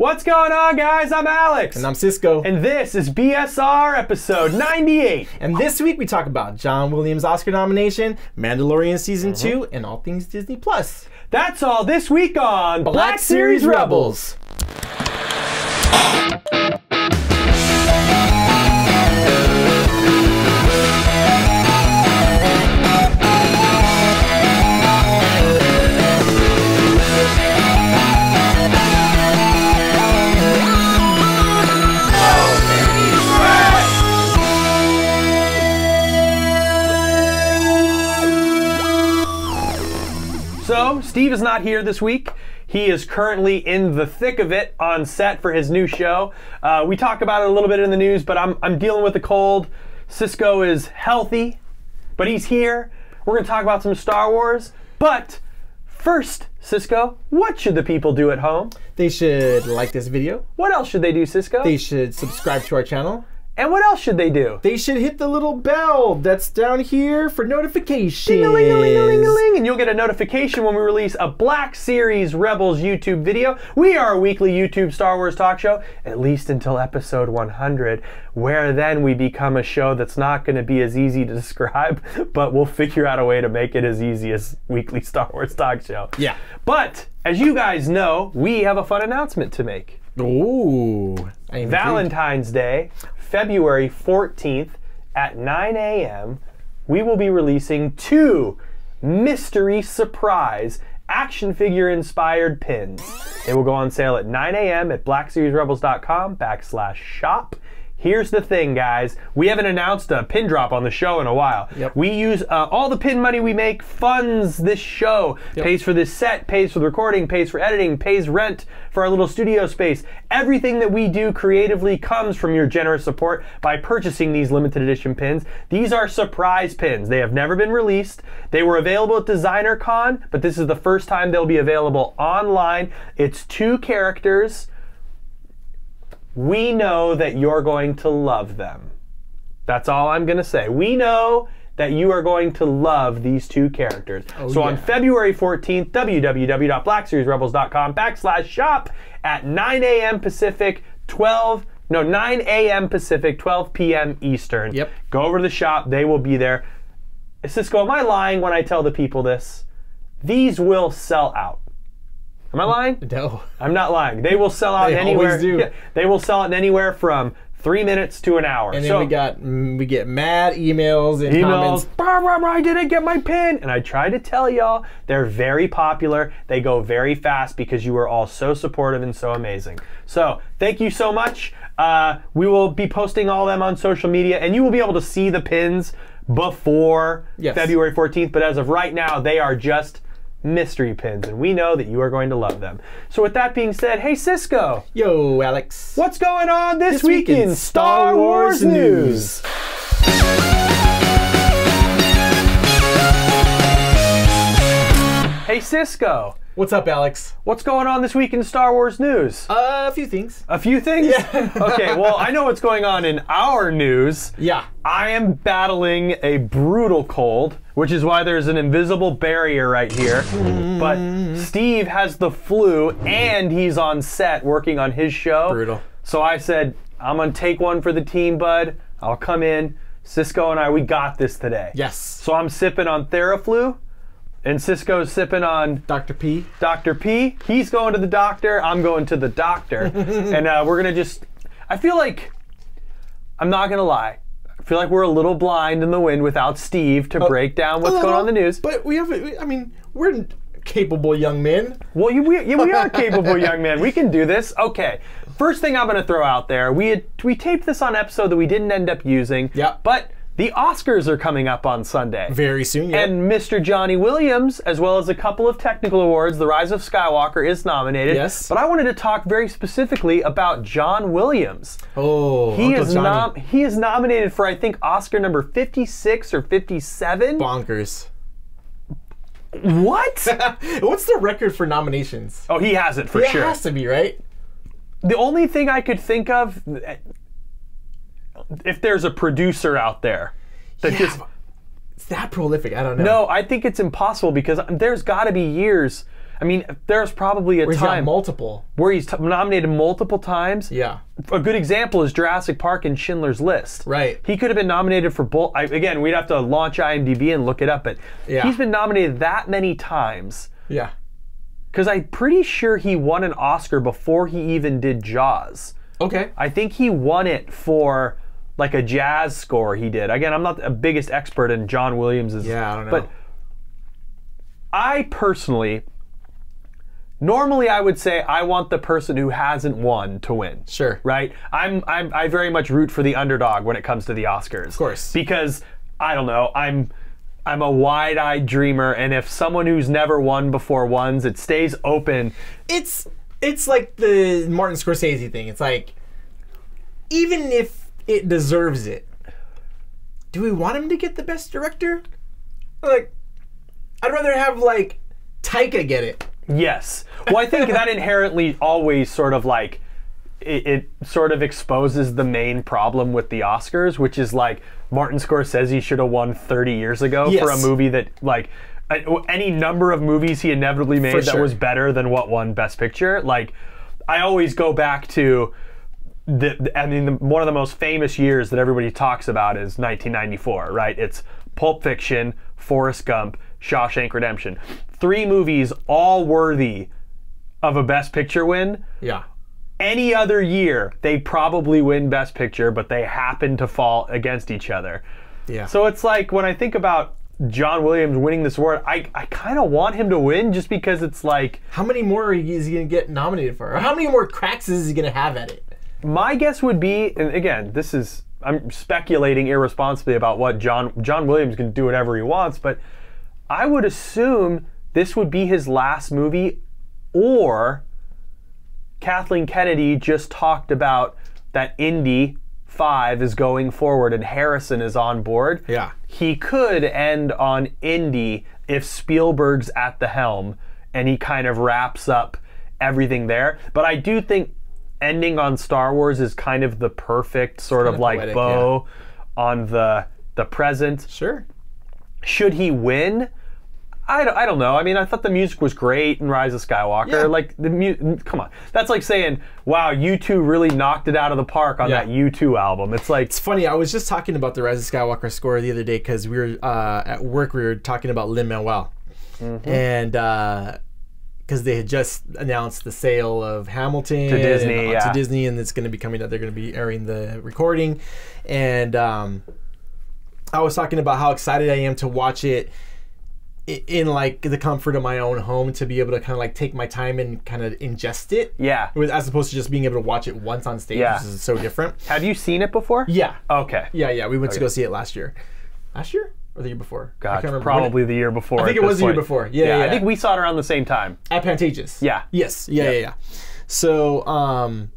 What's going on, guys? I'm Alex. And I'm Cisco. And this is BSR episode 98. And this week we talk about John Williams' Oscar nomination, Mandalorian season mm-hmm. two, and all things Disney Plus. That's all this week on Black, Series Rebels. So, Steve is not here this week. He is currently in the thick of it on set for his new show. Uh, we talk about it a little bit in the news, but I'm, I'm dealing with a cold. Cisco is healthy, but he's here. We're going to talk about some Star Wars. But first, Cisco, what should the people do at home? They should like this video. What else should they do, Cisco? They should subscribe to our channel. And what else should they do? They should hit the little bell that's down here for notifications. And you'll get a notification when we release a Black Series Rebels YouTube video. We are a weekly YouTube Star Wars talk show, at least until episode 100, where then we become a show that's not going to be as easy to describe, but we'll figure out a way to make it as easy as weekly Star Wars talk show. Yeah. But as you guys know, we have a fun announcement to make. Ooh. Valentine's Day, February 14th at 9 a.m., we will be releasing two mystery surprise action figure inspired pins. They will go on sale at 9 a.m. at blackseriesrebels.com backslash shop. Here's the thing, guys. We haven't announced a pin drop on the show in a while. Yep. We use uh, all the pin money we make funds this show, pays for this set, pays for the recording, pays for editing, pays rent for our little studio space. Everything that we do creatively comes from your generous support by purchasing these limited edition pins. These are surprise pins. They have never been released. They were available at Designer Con, but this is the first time they'll be available online. It's two characters we know that you're going to love them. That's all I'm going to say. We know that you are going to love these two characters. Oh, so on. February 14th, www.blackseriesrebels.com backslash shop at 9 a.m. Pacific, 12, no, 9 a.m. Pacific, 12 p.m. Eastern. Yep. Go over to the shop. They will be there. Cisco, am I lying when I tell the people this? These will sell out. Am I lying? No. I'm not lying. They will sell out They anywhere. always do. Yeah, they will sell it in anywhere from three minutes to an hour. And then so we got mm, we get mad emails and emails. comments. "Brr, brr, brr, I didn't get my pin, and I tried to tell y'all they're very popular. They go very fast because you are all so supportive and so amazing. So thank you so much. Uh, we will be posting all of them on social media, and you will be able to see the pins before Yes. February 14th. But as of right now, they are just mystery pins, and we know that you are going to love them. So with that being said, hey Cisco. Yo, Alex. What's going on this, This week in Star Wars news? Hey Cisco, What's up, Alex? what's going on this week in Star Wars news? Uh, a few things. A few things? okay, well, I know what's going on in our news. Yeah. I am battling a brutal cold, which is why there's an invisible barrier right here. But Steve has the flu and he's on set working on his show. Brutal. So I said, I'm going to take one for the team, bud. I'll come in. Cisco and I, we got this today. Yes. So I'm sipping on Theraflu, and Cisco's sipping on Dr. P. Dr. P. He's going to the doctor. I'm going to the doctor. and uh, we're going to just. I feel like. I'm not going to lie. I feel like we're a little blind in the wind without Steve to break down what's going on in the news. But we have, I mean, we're capable young men. Well, you, we, yeah, we are capable young men. We can do this. Okay. First thing I'm going to throw out there. We had, we taped this on episode that we didn't end up using. Yeah. But the Oscars are coming up on Sunday. Very soon, yeah. And Mr. Johnny Williams, as well as a couple of technical awards, The Rise of Skywalker is nominated. Yes. But I wanted to talk very specifically about John Williams. oh, He Uncle is nom- he is nominated for I think Oscar number 56 or 57. bonkers. What? What's the record for nominations? oh, he has it for it sure. has to be right. The only thing I could think of, if there's a producer out there that Yeah, just it's that prolific. I don't know. no, I think it's impossible because there's got to be years. I mean, there's probably a got time multiple. where he's t- nominated multiple times. Yeah. A good example is Jurassic Park and Schindler's List. Right. He could have been nominated for both. Again, we'd have to launch IMDb and look it up, but Yeah. he's been nominated that many times Yeah. because I'm pretty sure he won an Oscar before he even did Jaws. Okay. I think he won it for like a jazz score he did. Again, I'm not the biggest expert in John Williams' Yeah, I don't know. but I personally normally I would say I want the person who hasn't won to win. Sure. Right? I'm, I'm I very much root for the underdog when it comes to the Oscars. Of course. Because I don't know, I'm I'm a wide-eyed dreamer and if someone who's never won before wins, it stays open. It's it's like the Martin Scorsese thing. It's like even if it deserves it, do we want him to get the best director? Like, I'd rather have like Taika get it. Yes. Well, I think that inherently always sort of like it, it sort of exposes the main problem with the Oscars, which is like Martin Scorsese should have won 30 years ago for a movie that like any number of movies he inevitably made For that was better than what won Best Picture. Like I always go back to the, I mean, the, one of the most famous years that everybody talks about is 1994, right? It's Pulp Fiction, Forrest Gump, Shawshank Redemption. Three movies, all worthy of a Best Picture win. Yeah. Any other year, they probably win Best Picture, but they happen to fall against each other. Yeah. So it's like when I think about John Williams winning this award, I, I kind of want him to win just because it's like, how many more is he gonna get nominated for? Or how many more cracks is he gonna have at it? My guess would be, and again, this is I'm speculating irresponsibly about what John John Williams can do whatever he wants, but I would assume this would be his last movie, or Kathleen Kennedy just talked about that Indy Five is going forward and Harrison is on board. Yeah. He could end on Indy if Spielberg's at the helm and he kind of wraps up everything there. But I do think ending on Star Wars is kind of the perfect sort of kinda like poetic, bow on the the present. Sure. Should he win? I don't, I don't know. I mean, I thought the music was great in Rise of Skywalker. Yeah. Like the mu- come on, that's like saying, "Wow, you two really knocked it out of the park on Yeah. that U two album." It's like, It's funny. I was just talking about the Rise of Skywalker score the other day because we were uh, at work. We were talking about Lin Manuel, and because they had just announced the sale of Hamilton To Disney, and, uh, yeah. to Disney, and it's going to be coming out. They're going to be airing the recording, and um, I was talking about how excited I am to watch it in like the comfort of my own home to be able to kind of like take my time and kind of ingest it. yeah. With- As opposed to just being able to watch it once on stage, Yeah. which is so different. Have you seen it before? Yeah, Okay. yeah, yeah. We went to go see it last year. Last year or the year before? God, probably the year before. I think it was the year before. Yeah, yeah, I think we saw it around the same time. at Pantages. Yeah. Yes. Yeah, yeah, yeah. So, um,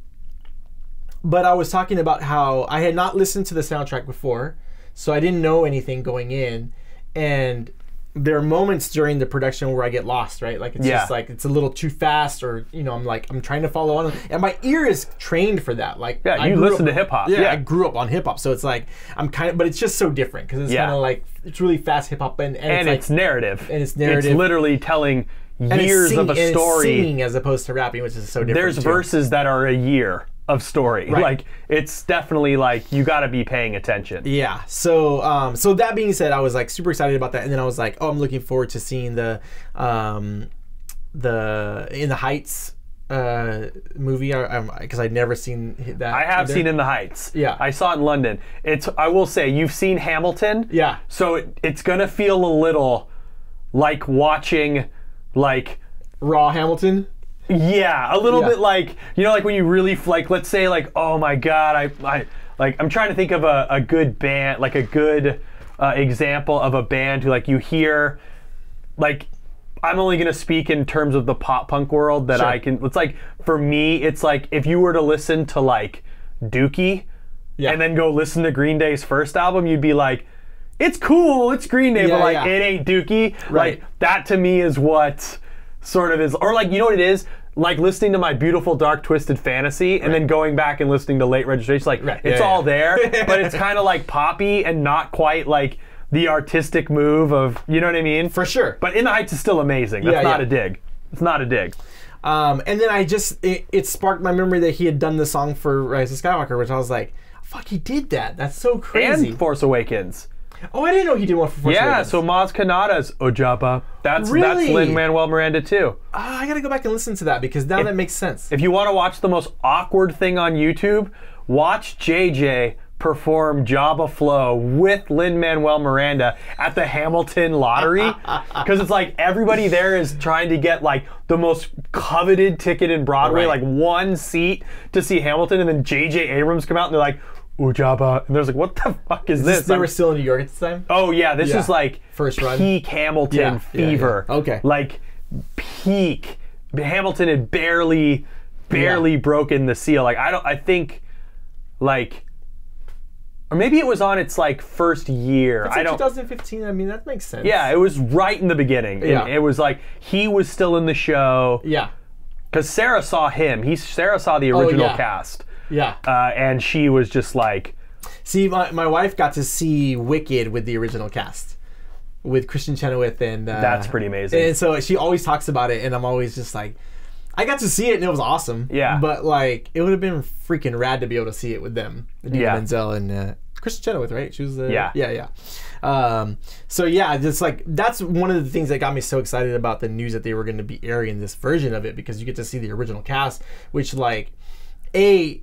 but I was talking about how I had not listened to the soundtrack before, so I didn't know anything going in, and there are moments during the production where I get lost, right? Like it's Yeah. just like it's a little too fast, or you know, I'm like I'm trying to follow on, and my ear is trained for that. Like Yeah, you listen up- to hip hop. Yeah, Yeah. I grew up on hip hop, so it's like I'm kind of, but it's just so different because it's Yeah. kind of like it's really fast hip hop, and, and, and it's it's like narrative. and it's narrative. It's literally telling years of a and it's story. singing as opposed to rapping, which is so different. There's too. verses that are a year of story. Right. Like it's definitely like you got to be paying attention. Yeah. So, um, so that being said, I was like super excited about that, and then I was like, oh, I'm looking forward to seeing the, um, the In the Heights uh, movie. Because I'd never seen that. I have either. seen In the Heights. Yeah. I saw it in London. It's I will say you've seen Hamilton. Yeah. So it, it's gonna feel a little like watching like Raw Hamilton. Yeah, a little Yeah. bit like you know, like when you really like, let's say like, oh my god, I, I like I'm trying to think of a, a good band, like a good uh, example of a band who like you hear, like I'm only gonna speak in terms of the pop punk world that Sure. I can. It's like for me, it's like if you were to listen to like Dookie, Yeah. and then go listen to Green Day's first album, you'd be like. It's cool, it's Green Day, Yeah, but like yeah. it ain't Dookie. Right. Like that to me is what sort of is, or like you know what it is, like listening to my beautiful dark twisted fantasy, and then going back and listening to late registration. Like Right. it's Yeah, all yeah. there, but it's kind of like poppy and not quite like the artistic move of you know what I mean. For sure. But In the Heights is still amazing. That's Yeah, not a dig. It's not a dig. Um, and then I just it, it sparked my memory that he had done the song for Rise of Skywalker, which I was like, "Fuck, he did that! That's so crazy!" And Force Awakens. Oh, I didn't know he did one for Force Yeah, Awakens. so Maz Kanata's Ojaba. That's that's Really? Lin Manuel Miranda too. Ah, I gotta go back and listen to that because now that makes sense. If you want to watch the most awkward thing on YouTube, watch JJ perform Jabba Flow with Lin Manuel Miranda at the Hamilton lottery. Because it's like everybody there is trying to get like the most coveted ticket in Broadway, Right. like one seat to see Hamilton, and then JJ Abrams come out and they're like, Ooh, Jabba. And there's like, what the fuck is this? they were still in New York at the time. Oh yeah, this Yeah. is like First run? peak Hamilton Yeah, fever. yeah. Okay. Like peak. Hamilton had barely, barely broken the seal. Like I don't. I think, like, or maybe it was on its like first year. It's I don't. 2015. I mean, that makes sense. Yeah, it was right in the beginning. Yeah. It was like he was still in the show Yeah. because Sarah saw him. He Sarah saw the original Oh, yeah. cast, Yeah. uh, and she was just like, See, my, my wife got to see Wicked with the original cast, with Kristin Chenoweth and. Uh, That's pretty amazing. And so she always talks about it, and I'm always just like, I got to see it and it was awesome. Yeah. But like, it would have been freaking rad to be able to see it with them, Idina Yeah. Menzel and uh, Kristin Chenoweth, right? She was. Uh, Yeah. Yeah, yeah. Um, so yeah, just like that's one of the things that got me so excited about the news that they were going to be airing this version of it because you get to see the original cast, which like, a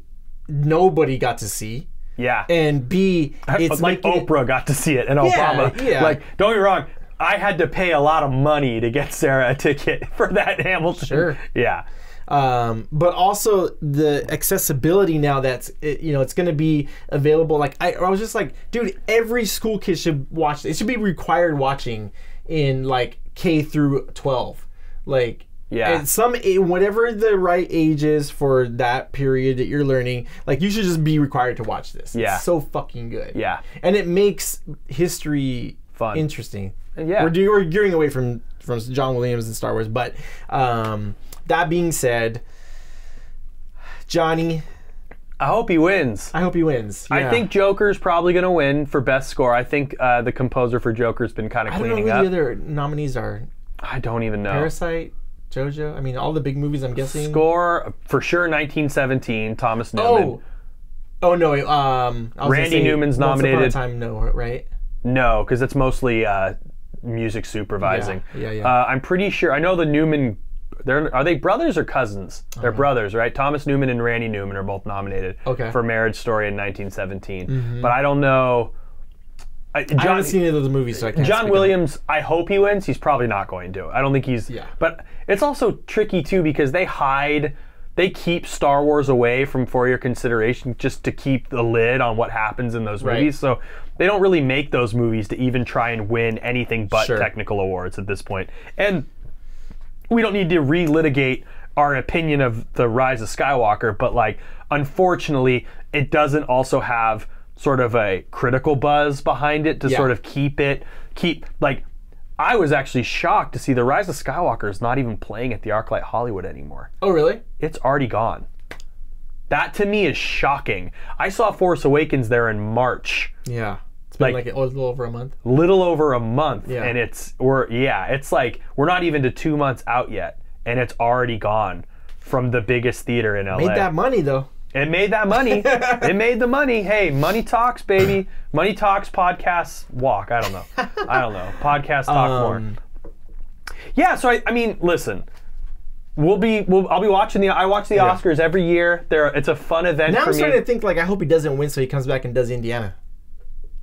nobody got to see. yeah. And B, it's like making it- Oprah got to see it and Obama. yeah. Like, don't get me wrong, I had to pay a lot of money to get Sarah a ticket for that Hamilton. Sure. Yeah. um, but also the accessibility now that's it, you know it's going to be available like I, I was just like dude every school kid should watch it should be required watching in like k through 12 like Yeah. and some whatever the right age is for that period that you're learning like you should just be required to watch this Yeah. it's so fucking good Yeah. and it makes history Fun. interesting Yeah. we're, we're gearing away from from John Williams and Star Wars, but um, that being said, Johnny, I hope he wins. I hope he wins. I Yeah. think Joker's probably going to win for best score. I think uh, the composer for Joker's been kind of cleaning up. I don't know who up. the other nominees are. I don't even know. Parasite, JoJo. I mean, all the big movies. I'm guessing. Score for sure 1917, Thomas Newman. Oh, oh no. Um, Randy say Newman's Once Upon a nominated. Time, no, right? No, because it's mostly uh, music supervising. Yeah, yeah, yeah. Uh, I'm pretty sure. I know the Newman. They're, are they brothers or cousins? Uh-huh. They're brothers, right? Thomas Newman and Randy Newman are both nominated Okay. For Marriage Story in 1917. But I don't know. I, I John, haven't seen either of the movies, so I can't. John. Williams, I hope he wins. He's probably not going to. I don't think he's. Yeah. But it's also tricky too because they hide, they keep Star Wars away from for your consideration just to keep the lid on what happens in those Right. movies. So they don't really make those movies to even try and win anything but Sure. technical awards at this point. And we don't need to relitigate our opinion of the rise of Skywalker, but like unfortunately, it doesn't also have sort of a critical buzz behind it to Yeah. sort of keep it keep like I was actually shocked to see the rise of Skywalker is not even playing at the ArcLight Hollywood anymore. Oh, really? It's already gone. That to me is shocking. I saw Force Awakens there in March Yeah. It's been Like- like, a little over a month. little over a month Yeah. and it's we're yeah it's like we're not even to two months out yet and it's already gone from the biggest theater in LA. Made that money though. It made that money. it made the money. Hey, money talks, baby. Money talks. Podcasts walk. I don't know. I don't know. Podcasts talk more. Um, Yeah. So I, I mean, listen. We'll be. We'll, I'll be watching the. I watch the Yeah. Oscars every year. There. It's a fun event Now I'm me. starting to think like I hope he doesn't win, so he comes back and does Indiana.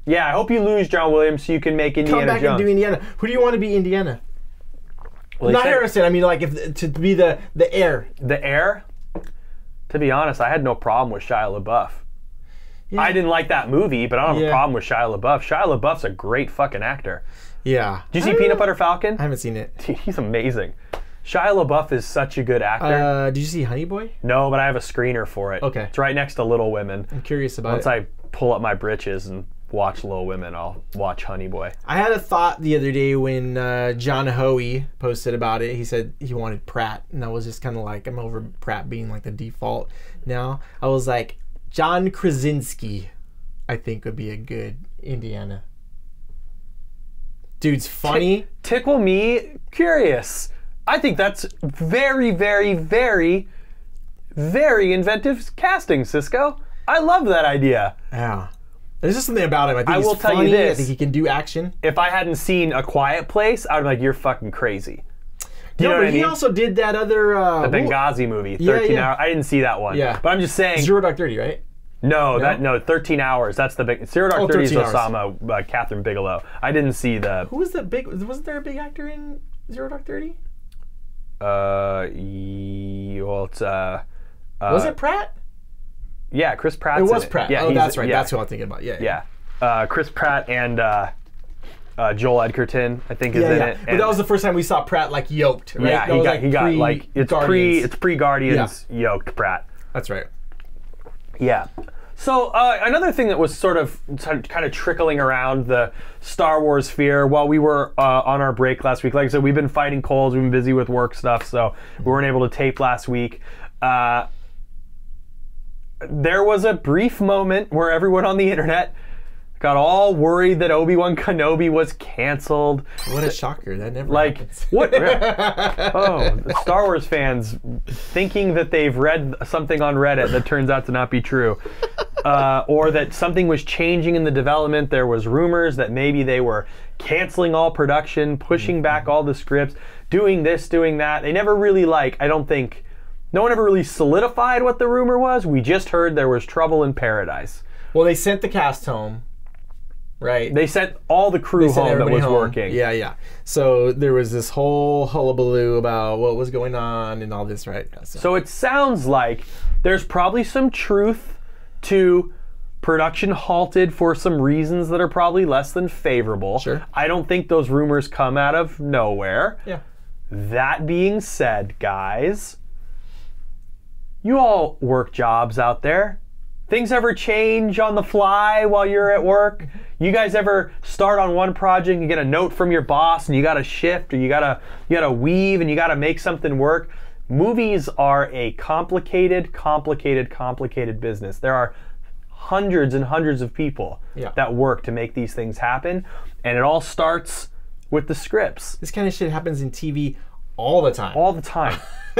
yeah. I hope you lose, John Williams, so you can make Indiana. Come back Jones. and do Indiana. Who do you want to be Indiana? Well, Not said- Harrison. I mean, like if to be the the heir. The Air, to be honest, I had no problem with Shia LaBeouf. I didn't like that movie, but I don't have Yeah. a problem with Shia LaBeouf. Shia LaBeouf's a great fucking actor. Yeah. Did you see Peanut Butter Falcon? I haven't seen it. He's amazing. Shia LaBeouf is such a good actor. Uh, did you see Honey Boy? no, but I have a screener for it. Okay. It's right next to Little Women. I'm curious about Once it. Once I pull up my britches and watch Little Women, I'll watch Honey Boy. I had a thought the other day when uh, John Hoey posted about it. He said he wanted Pratt, and I was just kind of like, I'm over Pratt being like the default now. I was like, John Krasinski, I think would be a good Indiana. Dude's funny. Tickle me curious. I think that's very, very, very, very inventive casting, Cisco. I love that idea. Yeah. There's just something about him. I think I he's will tell you funny. I think he can do action. If I hadn't seen A Quiet Place, I would be like, "You're fucking crazy." You no, know but what I he mean? also did that other uh, the Benghazi movie, 13 yeah. hours. I didn't see that one. Yeah. But I'm just saying. Zero Dark Thirty, right? no, that no, 13 hours. That's the big. Zero Dark Oh, 30 is Osama, uh, Kathryn Bigelow. I didn't see the. Who was the big? Wasn't there a big actor in Zero Dark Thirty? Uh, well, it's uh. uh Was it Pratt? Yeah, Chris Pratt. It was Pratt. Yeah, oh, that's right. Yeah, That's who I'm thinking about. Yeah. yeah. Uh, Chris Pratt and uh, uh, Joel Edgerton, I think, is Yeah, in yeah. it. But and- that was the first time we saw Pratt like yoked. Right? yeah, That he got he got like it's pre Guardians. it's pre Guardians yoked Pratt. That's right. Yeah. So uh, another thing that was sort of kind of trickling around the Star Wars sphere while we were uh, on our break last week. Like I said, we've been fighting colds. We've been busy with work stuff, so we weren't able to tape last week. Uh, there was a brief moment where everyone on the internet got all worried that Obi Wan Kenobi was canceled. What a shocker! That never Like happens. what? oh, Star Wars fans thinking that they've read something on Reddit that turns out to not be true, uh, or that something was changing in the development. There was rumors that maybe they were canceling all production, pushing back all the scripts, doing this, doing that. They never really like. I don't think. No one ever really solidified what the rumor was. We just heard there was trouble in paradise. Well, they sent the cast home, right? They sent all the crew home that was home. working. Yeah, yeah. So there was this whole hullabaloo about what was going on and all this, right? So, So it sounds like there's probably some truth to production halted for some reasons that are probably less than favorable. Sure. I don't think those rumors come out of nowhere. yeah. That being said, guys, you all work jobs out there. Things ever change on the fly while you're at work? You guys ever start on one project and get a note from your boss and you got to shift or you got to you got to weave and you got to make something work? Movies are a complicated, complicated, complicated business. There are hundreds and hundreds of people Yeah. that work to make these things happen and it all starts with the scripts This kind of shit happens in TV all the time. all the time.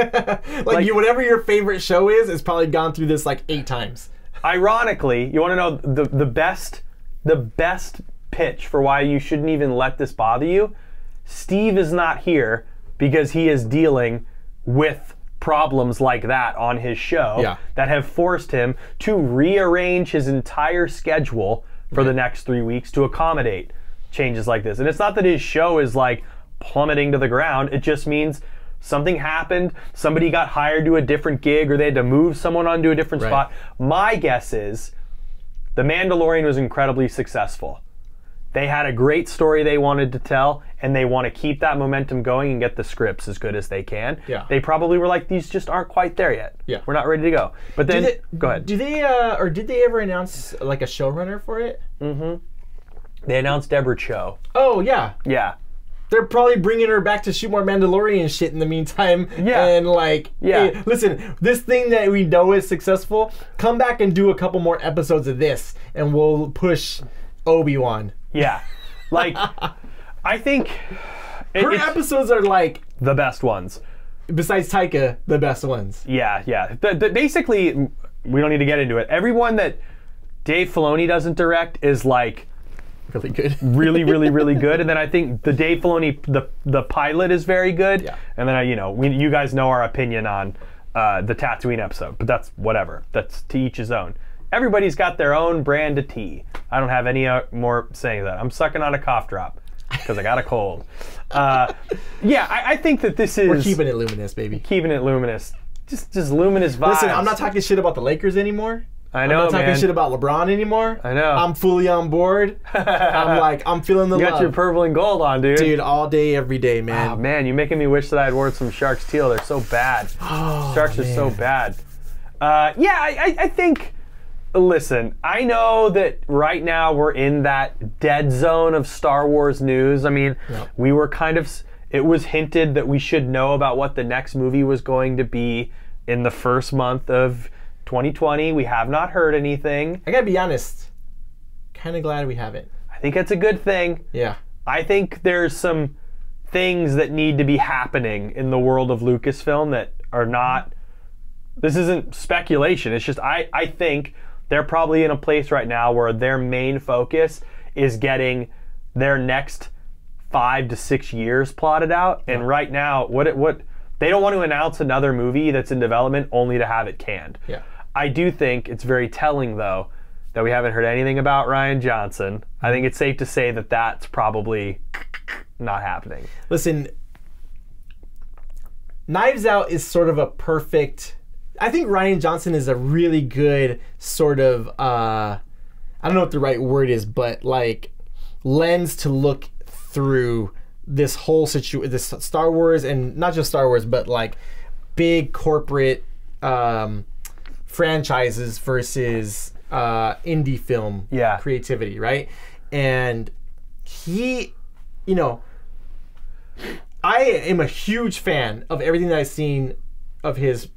like, you, whatever your favorite show is, has probably gone through this like eight times. Ironically, you want to know the the best the best pitch for why you shouldn't even let this bother you? Steve is not here because he is dealing with problems like that on his show Yeah. that have forced him to rearrange his entire schedule for the next 3 weeks to accommodate changes like this. And it's not that his show is like plummeting to the ground, it just means something happened, somebody got hired to a different gig or they had to move someone onto a different Right. spot. My guess is The Mandalorian was incredibly successful. They had a great story they wanted to tell, and they want to keep that momentum going and get the scripts as good as they can. Yeah. They probably were like, these just aren't quite there yet. Yeah. We're not ready to go. But then, they, go ahead. Do they, uh, or did they ever announce like a showrunner for it? Mm hmm. they announced Deborah Chow. Oh yeah, Yeah. They're probably bringing her back to shoot more Mandalorian shit in the meantime. Yeah. And like, Yeah. hey, listen, this thing that we know is successful, come back and do a couple more episodes of this, and we'll push Obi Wan. Yeah. Like, I think it- Her episodes are like, the best ones. besides Taika, the best ones. Yeah, yeah. But, but basically, we don't need to get into it. Everyone that Dave Filoni doesn't direct is like Really good. really, really, really good. And then I think the Dave Filoni, the the pilot is very good. Yeah. And then I, you know, we, you guys know our opinion on uh, the Tatooine episode, but that's whatever. That's to each his own. Everybody's got their own brand of tea. I don't have any uh, more saying that. I'm sucking on a cough drop because I got a cold. Uh, yeah, I, I think that this is We're keeping it luminous, baby. keeping it luminous. Just, just luminous vibes. Listen, I'm not talking shit about the Lakers anymore. I I'm know, not talking man. shit about LeBron anymore. I know. I'm fully on board. I'm like, I'm feeling the you got love. your purple and gold on, dude. Dude, all day, every day, man. Oh, man, you're making me wish that I had worn some Sharks teal. They're so bad. Oh, Sharks are so bad. Uh, yeah, I, I, I think. Listen, I know that right now we're in that dead zone of Star Wars news. I mean, Yep. we were kind of. It was hinted that we should know about what the next movie was going to be in the first month of 2020. We have not heard anything. I gotta be honest. Kind of glad we haven't. I think that's a good thing. Yeah. I think there's some things that need to be happening in the world of Lucasfilm that are not. This isn't speculation. It's just I I think they're probably in a place right now where their main focus is getting their next five to six years plotted out. And right now, what it, what they don't want to announce another movie that's in development only to have it canned. Yeah. I do think it's very telling though that we haven't heard anything about Rian Johnson. I think it's safe to say that that's probably not happening. Listen, Knives Out is sort of a perfect. I think Rian Johnson is a really good sort of. Uh, I don't know what the right word is, but like lens to look through this whole situation, this Star Wars, and not just Star Wars, but like big corporate um, franchises versus uh, indie film Yeah. creativity, right? And he, you know, I am a huge fan of everything that I've seen of his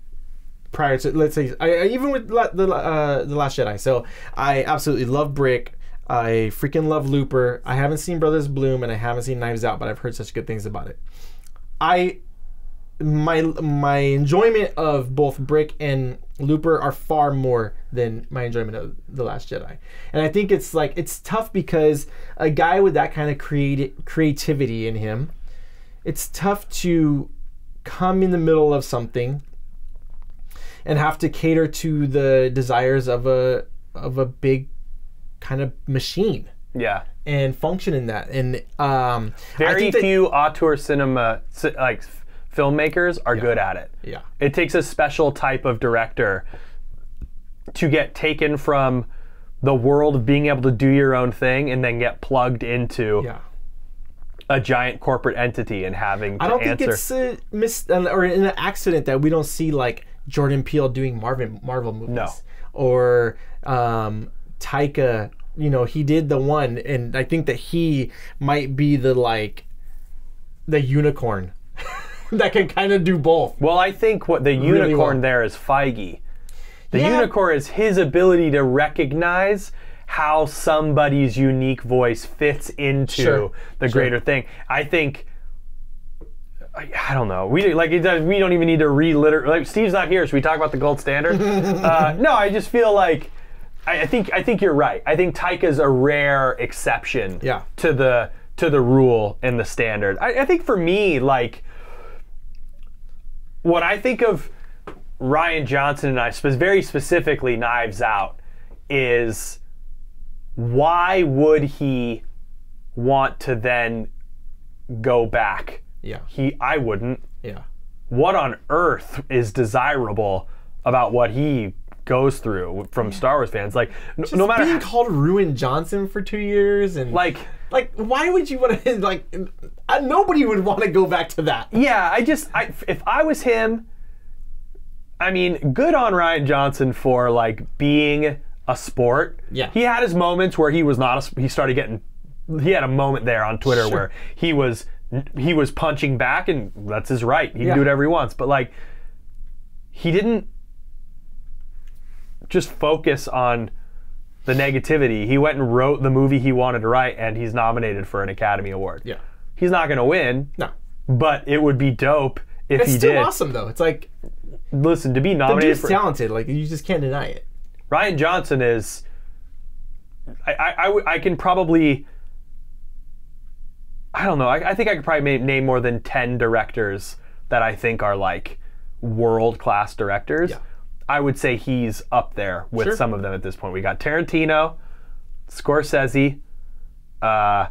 prior to let's say I, I- even with la, the uh, the Last Jedi. So I absolutely love Brick. I freaking love Looper. I haven't seen Brothers Bloom and I haven't seen Knives Out, but I've heard such good things about it. I my my enjoyment of both Brick and Looper are far more than my enjoyment of The Last Jedi. And I think it's like it's tough because a guy with that kind of creati- creativity in him, it's tough to come in the middle of something and have to cater to the desires of a of a big kind of machine Yeah. and function in that. And um I Very few auteur cinema like filmmakers are good at it. Yeah. It takes a special type of director to get taken from the world of being able to do your own thing and then get plugged into Yeah. a giant corporate entity and having to I don't answer. think it's a mis or an accident that we don't see like Jordan Peele doing Marvin Marvel movies. No. Or um, Taika, you know, he did the one, and I think that he might be the like the unicorn that can kind of do both. well, I think what the Really unicorn well. there is Feige. The Yeah. unicorn is his ability to recognize how somebody's unique voice fits into Sure. the Sure. greater thing. I think. I, I don't know. We like it does. We don't even need to reliter. Like Steve's not here, so we talk about the gold standard. uh, no, I just feel like I, I think I think you're right. I think Taika's a rare exception Yeah. to the to the rule and the standard. I, I think for me, like when I think of Rian Johnson and I, very specifically Knives Out, is why would he want to then go back? Yeah. He, I wouldn't. Yeah. What on earth is desirable about what he goes through from Star Wars fans? Like, n- no matter being how, called Ruin Johnson for two years and like, like why would you want to like uh, nobody would want to go back to that. yeah, I just, I, if I was him, I mean, good on Rian Johnson for like being a sport. Yeah. He had his moments where he was not. A, he started getting. He had a moment there on Twitter Sure. where he was he was punching back, and that's his right. He can Yeah. do whatever he wants. But like, he didn't just focus on the negativity. He went and wrote the movie he wanted to write, and he's nominated for an Academy Award. Yeah. He's not going to win, No. but it would be dope if It's he still did. awesome though. It's like Listen, to be the nominated dude's for talented. Like you just can't deny it. Rian Johnson is. I, I, I, w- I can probably. I don't know. I, I think I could probably name more than 10 directors that I think are like world class directors. Yeah. I would say he's up there with Sure. some of them at this point. We got Tarantino, Scorsese, uh,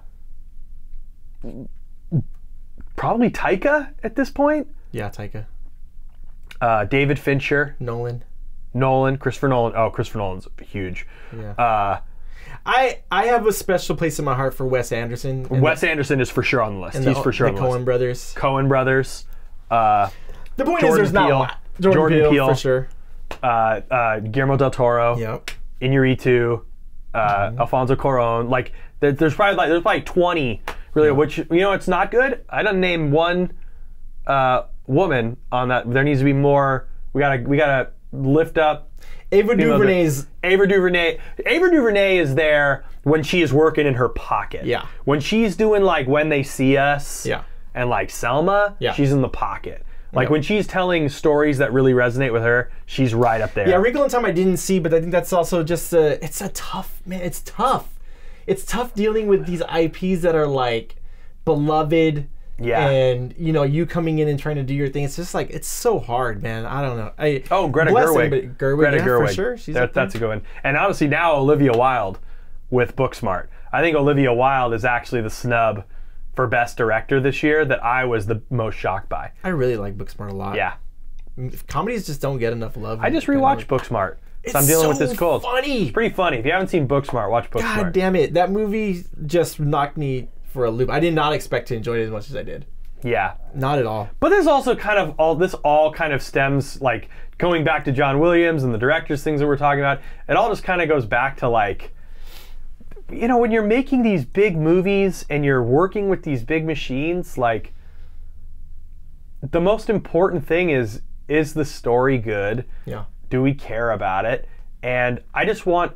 probably Taika at this point, Yeah, Taika, uh, David Fincher, Nolan. Nolan, Christopher Nolan. Oh, Christopher Nolan's huge. Yeah. Uh, I I have a special place in my heart for Wes Anderson. and Wes Anderson is for sure on the list. the, He's for sure the on the Coen list. brothers. Coen brothers, uh, The point Jordan is, there's not Peele. a lot. Jordan, Jordan Peele, Peele. for sure. Uh, uh, Guillermo del Toro, Yep. Inarritu, uh, Mm-hmm. Alfonso Cuarón. Like there, there's probably like there's probably 20 really. Which you know it's not good. I don't name one uh, woman on that. There needs to be more. We gotta we gotta lift up Ava DuVernay's. Ava DuVernay. Ava DuVernay is there when she is working in her pocket. Yeah. When she's doing like when they see us. Yeah. and like Selma, Yeah. she's in the pocket. Like Yeah. when she's telling stories that really resonate with her, she's right up there. Yeah, Wrinkle in Time I didn't see, but I think that's also just a. It's a tough man. It's tough. It's tough dealing with these IPs that are like beloved. Yeah. And you know you coming in and trying to do your thing. It's just like it's so hard, man. I don't know. I, Oh, Greta Gerwig. Gerwig, Greta yeah, Gerwig. for sure. She's That- that's a good one. And honestly, now Olivia Wilde with Booksmart. I think Olivia Wilde is actually the snub for best director this year that I was the most shocked by. I really like Booksmart a lot. Yeah. Comedies just don't get enough love. I just rewatched Booksmart. So I'm dealing so with this cold. funny. It's pretty funny. If you haven't seen Booksmart, watch Booksmart. God damn it! That movie just knocked me for a loop. I did not expect to enjoy it as much as I did. Yeah. Not at all. But there's also kind of all this all kind of stems like going back to John Williams and the director's things that we're talking about. It all just kind of goes back to like you know when you're making these big movies and you're working with these big machines like the most important thing is is the story good? Yeah. Do we care about it? And I just want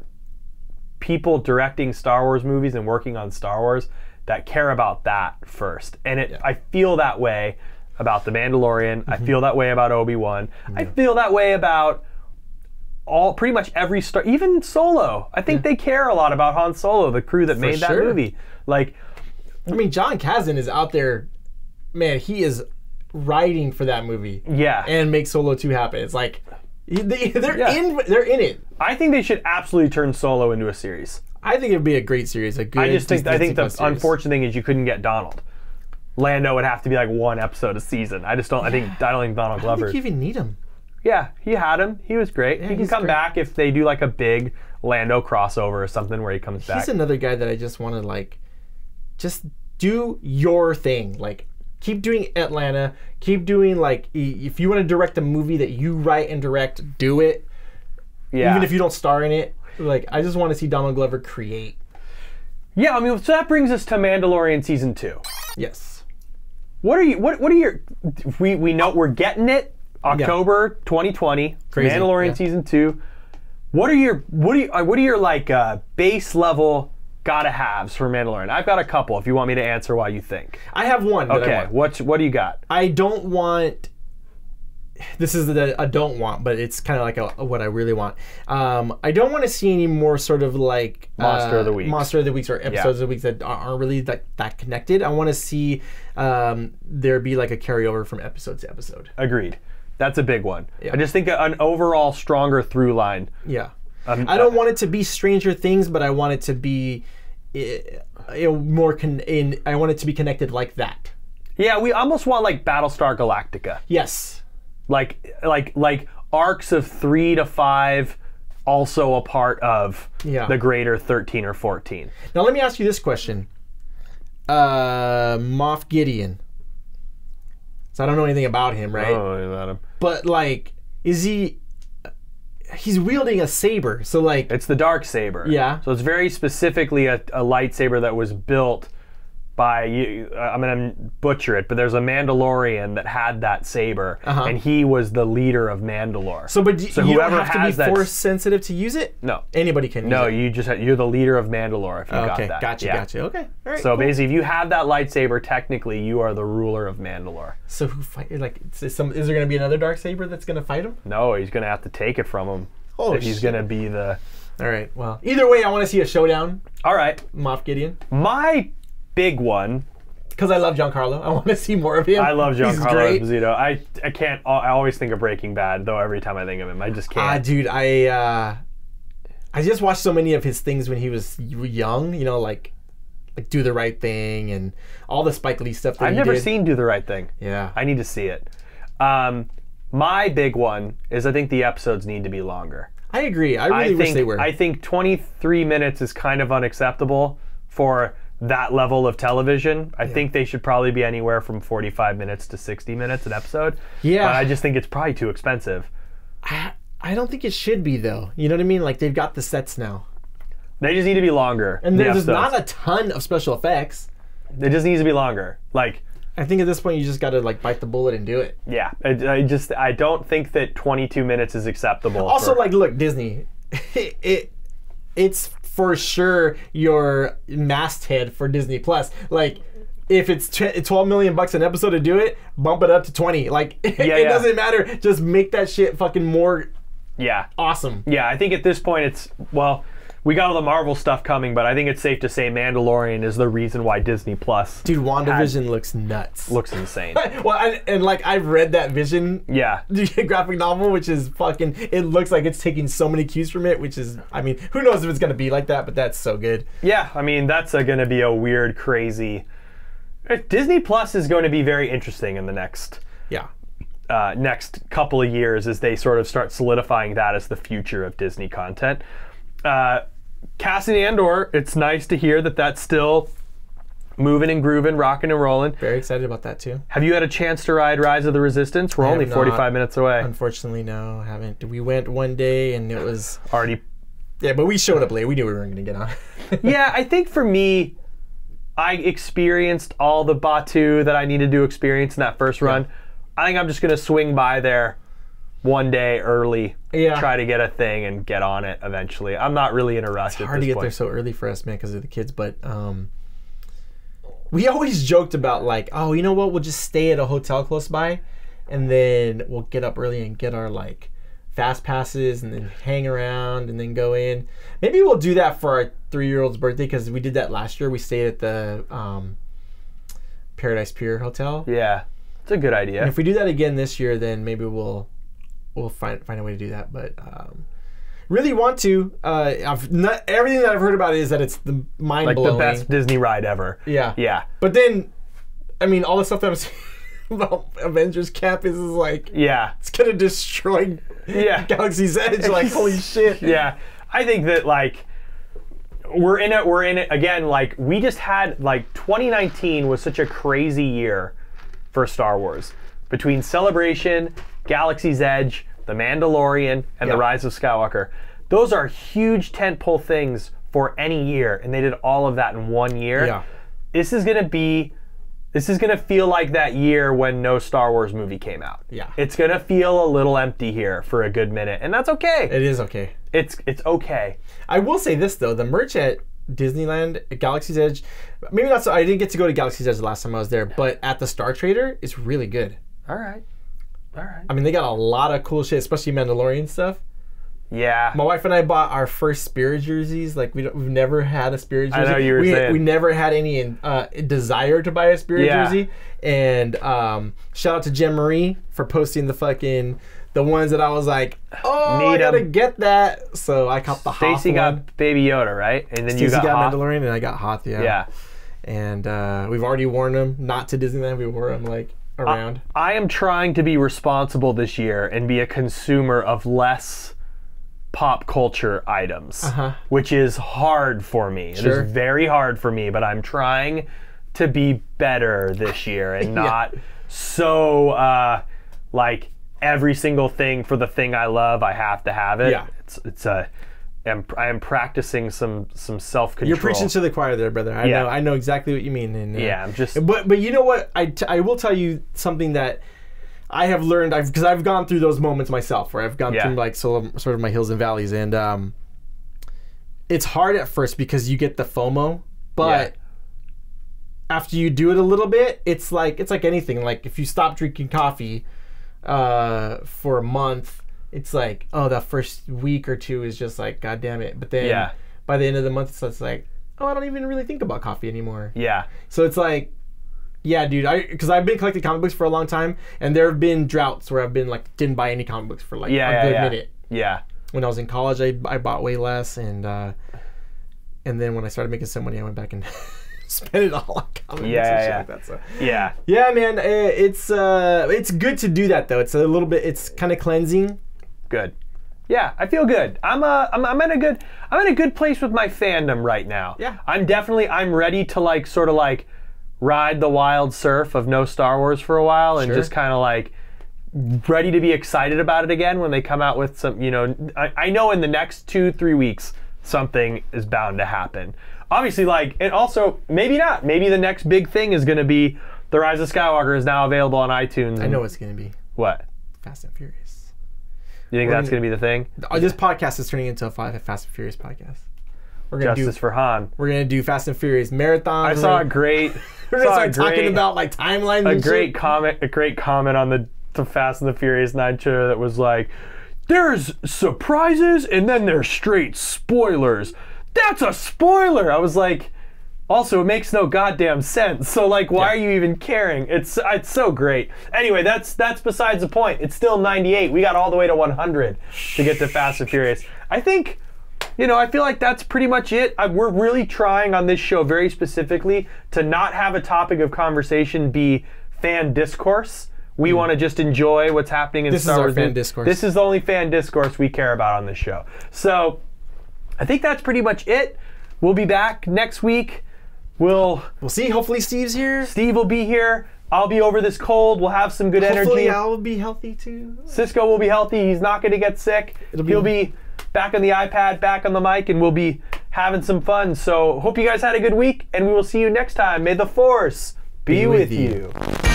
people directing Star Wars movies and working on Star Wars that care about that first. And it I feel that way about The Mandalorian. I mm-hmm. feel that way about Obi-Wan. I feel that way about all pretty much every star even Solo. I think they care a lot about Han Solo, the crew that made that sure. movie. Like I mean, Jon Kasdan is out there. Man, he is writing for that movie yeah. and make Solo two happen. It's like they, they're Yeah. in. They're in it. I think they should absolutely turn Solo into a series. I think it'd be a great series. A good. I just think I think the series. unfortunate thing is you couldn't get Donald. Lando would have to be like one episode a season. I just don't. I think I don't think Donald I don't Glover. think you even need him. Yeah, he had him. He was great. he can he's come great. back if they do like a big Lando crossover or something where he comes back. He's another guy that I just want to like, just do your thing. Like, keep doing Atlanta. Keep doing like, if you want to direct a movie that you write and direct, do it. yeah. Even if you don't star in it. Like, I just want to see Donald Glover create. yeah, I mean, so that brings us to Mandalorian season two. Yes. What are you? What What are your? We we know we're getting it. October 2020. Crazy, Mandalorian yeah. season two. What are your What are you, uh, What are your like uh, base level gotta haves for Mandalorian? I've got a couple. If you want me to answer why you think. I have one. Okay. What What do you got? I don't want. This is the I don't want, but it's kind of like a, what I really want. Um, I don't want to see any more sort of like Monster uh, of the week, monster of the weeks or episodes of the weeks that are- aren't really that that connected. I want to see um, there be like a carryover from episode to episode. Agreed. That's a big one. Yeah. I just think an overall stronger through line. Yeah, Um, I don't want it to be Stranger Things, but I want it to be uh, you know, more con- in. I want it to be connected like that. Yeah, we almost want like Battlestar Galactica, Yes. like like like arcs of three to five, also a part of Yeah. the greater thirteen or fourteen. Now let me ask you this question. Uh, Moff Gideon. So I don't know anything about him, right? I don't Oh, about him. But like, is he? He's wielding a saber, so like, It's the dark saber. Yeah. So it's very specifically a, a lightsaber that was built by you. uh, I'm gonna butcher it, but there's a Mandalorian that had that saber, Uh-huh. and he was the leader of Mandalore. so but do, So you don't whoever have to be force sensitive to use it. no, Anybody can. no, use it. you just had, you're the leader of Mandalore if you Okay, got that. gotcha, Yeah. gotcha. Okay, all right. So cool. basically, if you have that lightsaber, technically you are the ruler of Mandalore. so who fight? Like, is, some, is there gonna be another dark saber that's gonna fight him? No, he's gonna have to take it from him. Oh, if he's shit. gonna be the. All right. Well, either way, I want to see a showdown, All right, Moff Gideon, my big one. because I love Giancarlo. I want to see more of him. I love Giancarlo. Esposito. I I can't. I always think of Breaking Bad, though. Every time I think of him, I just Ah, can't. Ah dude, I uh, I just watched so many of his things when he was young. You know, like like Do the Right Thing and all the Spike Lee stuff that I've never did. seen Do the Right Thing. Yeah, I need to see it. Um, my big one is I think the episodes need to be longer. I agree. I really I wish think they were. I think 23 minutes is kind of unacceptable for that level of television. I think they should probably be anywhere from 45 minutes to 60 minutes an episode. Yeah. But I just think it's probably too expensive. I, I don't think it should be though. You know what I mean? Like they've got the sets now, They just need to be longer. and the there's episodes. not a ton of special effects. It just needs to be longer. Like, I think at this point you just got to like bite the bullet and do it. yeah, I, I just I don't think that 22 minutes is acceptable. Also, for- like, look, Disney, it, it's for sure your masthead for Disney Plus. Like, if it's tw- 12 million bucks an episode to do it, bump it up to 20. Like it yeah. doesn't matter. Just make that shit fucking more Yeah. awesome. Yeah, I think at this point it's well, we got all the Marvel stuff coming, but I think it's safe to say Mandalorian is the reason why Disney Plus Dude, WandaVision looks nuts. looks insane. well, and, and like I've read that Vision yeah. graphic novel, which is fucking. It looks like it's taking so many cues from it, which is. I mean, who knows if it's gonna be like that, but that's so good. Yeah, I mean that's going to be a weird, crazy. uh, Disney Plus is going to be very interesting in the next Yeah. uh, next couple of years as they sort of start solidifying that as the future of Disney content. Uh, Cassian Andor, it's nice to hear that that's still moving and grooving, rocking and rolling. Very excited about that too. Have you had a chance to ride Rise of the Resistance? We're I only 45 not. minutes away. Unfortunately, no, haven't. We went one day and it was. Already. Yeah, but we showed up late. We knew we weren't gonna get on. Yeah, I think for me, I experienced all the Batuu that I needed to experience in that first run. I think I'm just going to swing by there one day early, Yeah. try to get a thing and get on it eventually. I'm not really in a rush at hard to this get there so early for us, man, because of the kids. But um, we always joked about like, oh, you know what? We'll just stay at a hotel close by, and then we'll get up early and get our like fast passes, and then hang around, and then go in. Maybe we'll do that for our three-year-old's birthday because we did that last year. We stayed at the um, Paradise Pier Hotel. Yeah, it's a good idea. And if we do that again this year, then maybe we'll we'll find find a way to do that. But um, really want to. Uh, I've not, everything that I've heard about it is that it's the mind like blowing. the best Disney ride ever. Yeah. Yeah. But then, I mean, all the stuff that I'm saying about Avengers Campus, is like Yeah. it's gonna destroy Yeah. Galaxy's Edge. Like holy shit. yeah i think that like we're in it we're in it again like we just had like 2019 was such a crazy year for star wars between celebration galaxy's edge the mandalorian and Yeah. the rise of skywalker those are huge tentpole things for any year and they did all of that in one year Yeah. this is to be this is to feel like that year when no Star Wars movie came out. Yeah. It's to feel a little empty here for a good minute, and that's okay. It is okay. It's it's okay. I will say this though, the merch at Disneyland, Galaxy's Edge, maybe not so. I didn't get to go to Galaxy's Edge the last time I was there, but at the Star Trader, it's really good. All right. All right. I mean, they got a lot of cool shit, especially Mandalorian stuff. Yeah. My wife and I bought our first Spirit jerseys. Like we don't, we've never had a Spirit jersey. I jersey. know you were we, saying. we never had any uh, desire to buy a Spirit Yeah. jersey. And um, shout out to Jen Marie for posting the fucking the ones that I was like, oh, I gotta get that. So I caught the Hoth Stacy one. got Baby Yoda, right? And then you got, got, Hoth. Mandalorian, and I got Hoth. Yeah. Yeah. And uh, we've already worn them. Not to Disneyland. We wore them like around. I am trying to be responsible this year and be a consumer of less pop culture items, Uh-huh. which is hard for me. It Sure. is very hard for me, but I'm trying to be better this year and not so uh, like every single thing for the thing I love, I have to have it. Yeah. It's it's a am I am practicing some some self control. You're preaching to the choir there, brother. I Yeah. know. I know exactly what you mean. And, uh, Yeah, I'm just But but you know what? I, t- I will tell you something that I have learned. I've because I've gone through those moments myself, where I've gone Yeah. through like sort of, sort of my hills and valleys, and um, it's hard at first because you get the FOMO, but after you do it a little bit, it's like it's like anything. Like if you stop drinking coffee uh, for a month, it's like oh, that first week or two is just like god damn it. But then Yeah. by the end of the month, it's like oh, I don't even really think about coffee anymore. yeah. So it's like, yeah, dude. I because I've been collecting comic books for a long time, and there have been droughts where I've been like didn't buy any comic books for like Yeah, a good yeah. minute. Yeah. When I was in college, I, I bought way less, and uh, and then when I started making some money, I went back and spent it all on comic books Yeah, and shit yeah. like that. So Yeah. yeah, man, eh, it's uh, it's good to do that though. It's a little bit, it's kind of cleansing. Good. Yeah, I feel good. I'm uh, I'm, I'm in a good I'm in a good place with my fandom right now. Yeah. I'm definitely I'm ready to like sort of like ride the wild surf of no Star Wars for a while and Sure. just kind of like ready to be excited about it again when they come out with some you know I, I know in the next two three weeks something is bound to happen obviously like and also maybe not maybe the next big thing is going to be the rise of skywalker is now available on itunes I know it's gonna be what Fast and Furious. You think We're that's gonna- going to be the thing Oh, this podcast is turning into a Fast and Furious podcast. We're gonna Justice do for Han. we're gonna do Fast and Furious marathon. I saw a great, We're gonna start talking about like timelines. a and great shit. comment, a great comment on the, the Fast and the Furious Nine trailer that was like, "There's surprises and then there's straight spoilers. That's a spoiler." I was like. Also, it makes no goddamn sense. So, like, why are you even caring? It's it's so great. Anyway, that's that's besides the point. It's still 98. We got all the way to 100 to get to Fast and Furious. I think, you know, I feel like that's pretty much it. I, we're really trying on this show very specifically to not have a topic of conversation be fan discourse. We mm. want to just enjoy what's happening in This is our Wars. fan discourse. This is the only fan discourse we care about on this show. So, I think that's pretty much it. We'll be back next week. We'll We'll see. Hopefully, Steve's here. Steve will be here. I'll be over this cold. We'll have some good energy. Hopefully, energy. Al will be healthy too. Cisco will be healthy. He's not going to get sick. It'll He'll be- be back on the iPad, back on the mic, and we'll be having some fun. So, hope you guys had a good week, and we will see you next time. May the Force be, Be with, with you. you.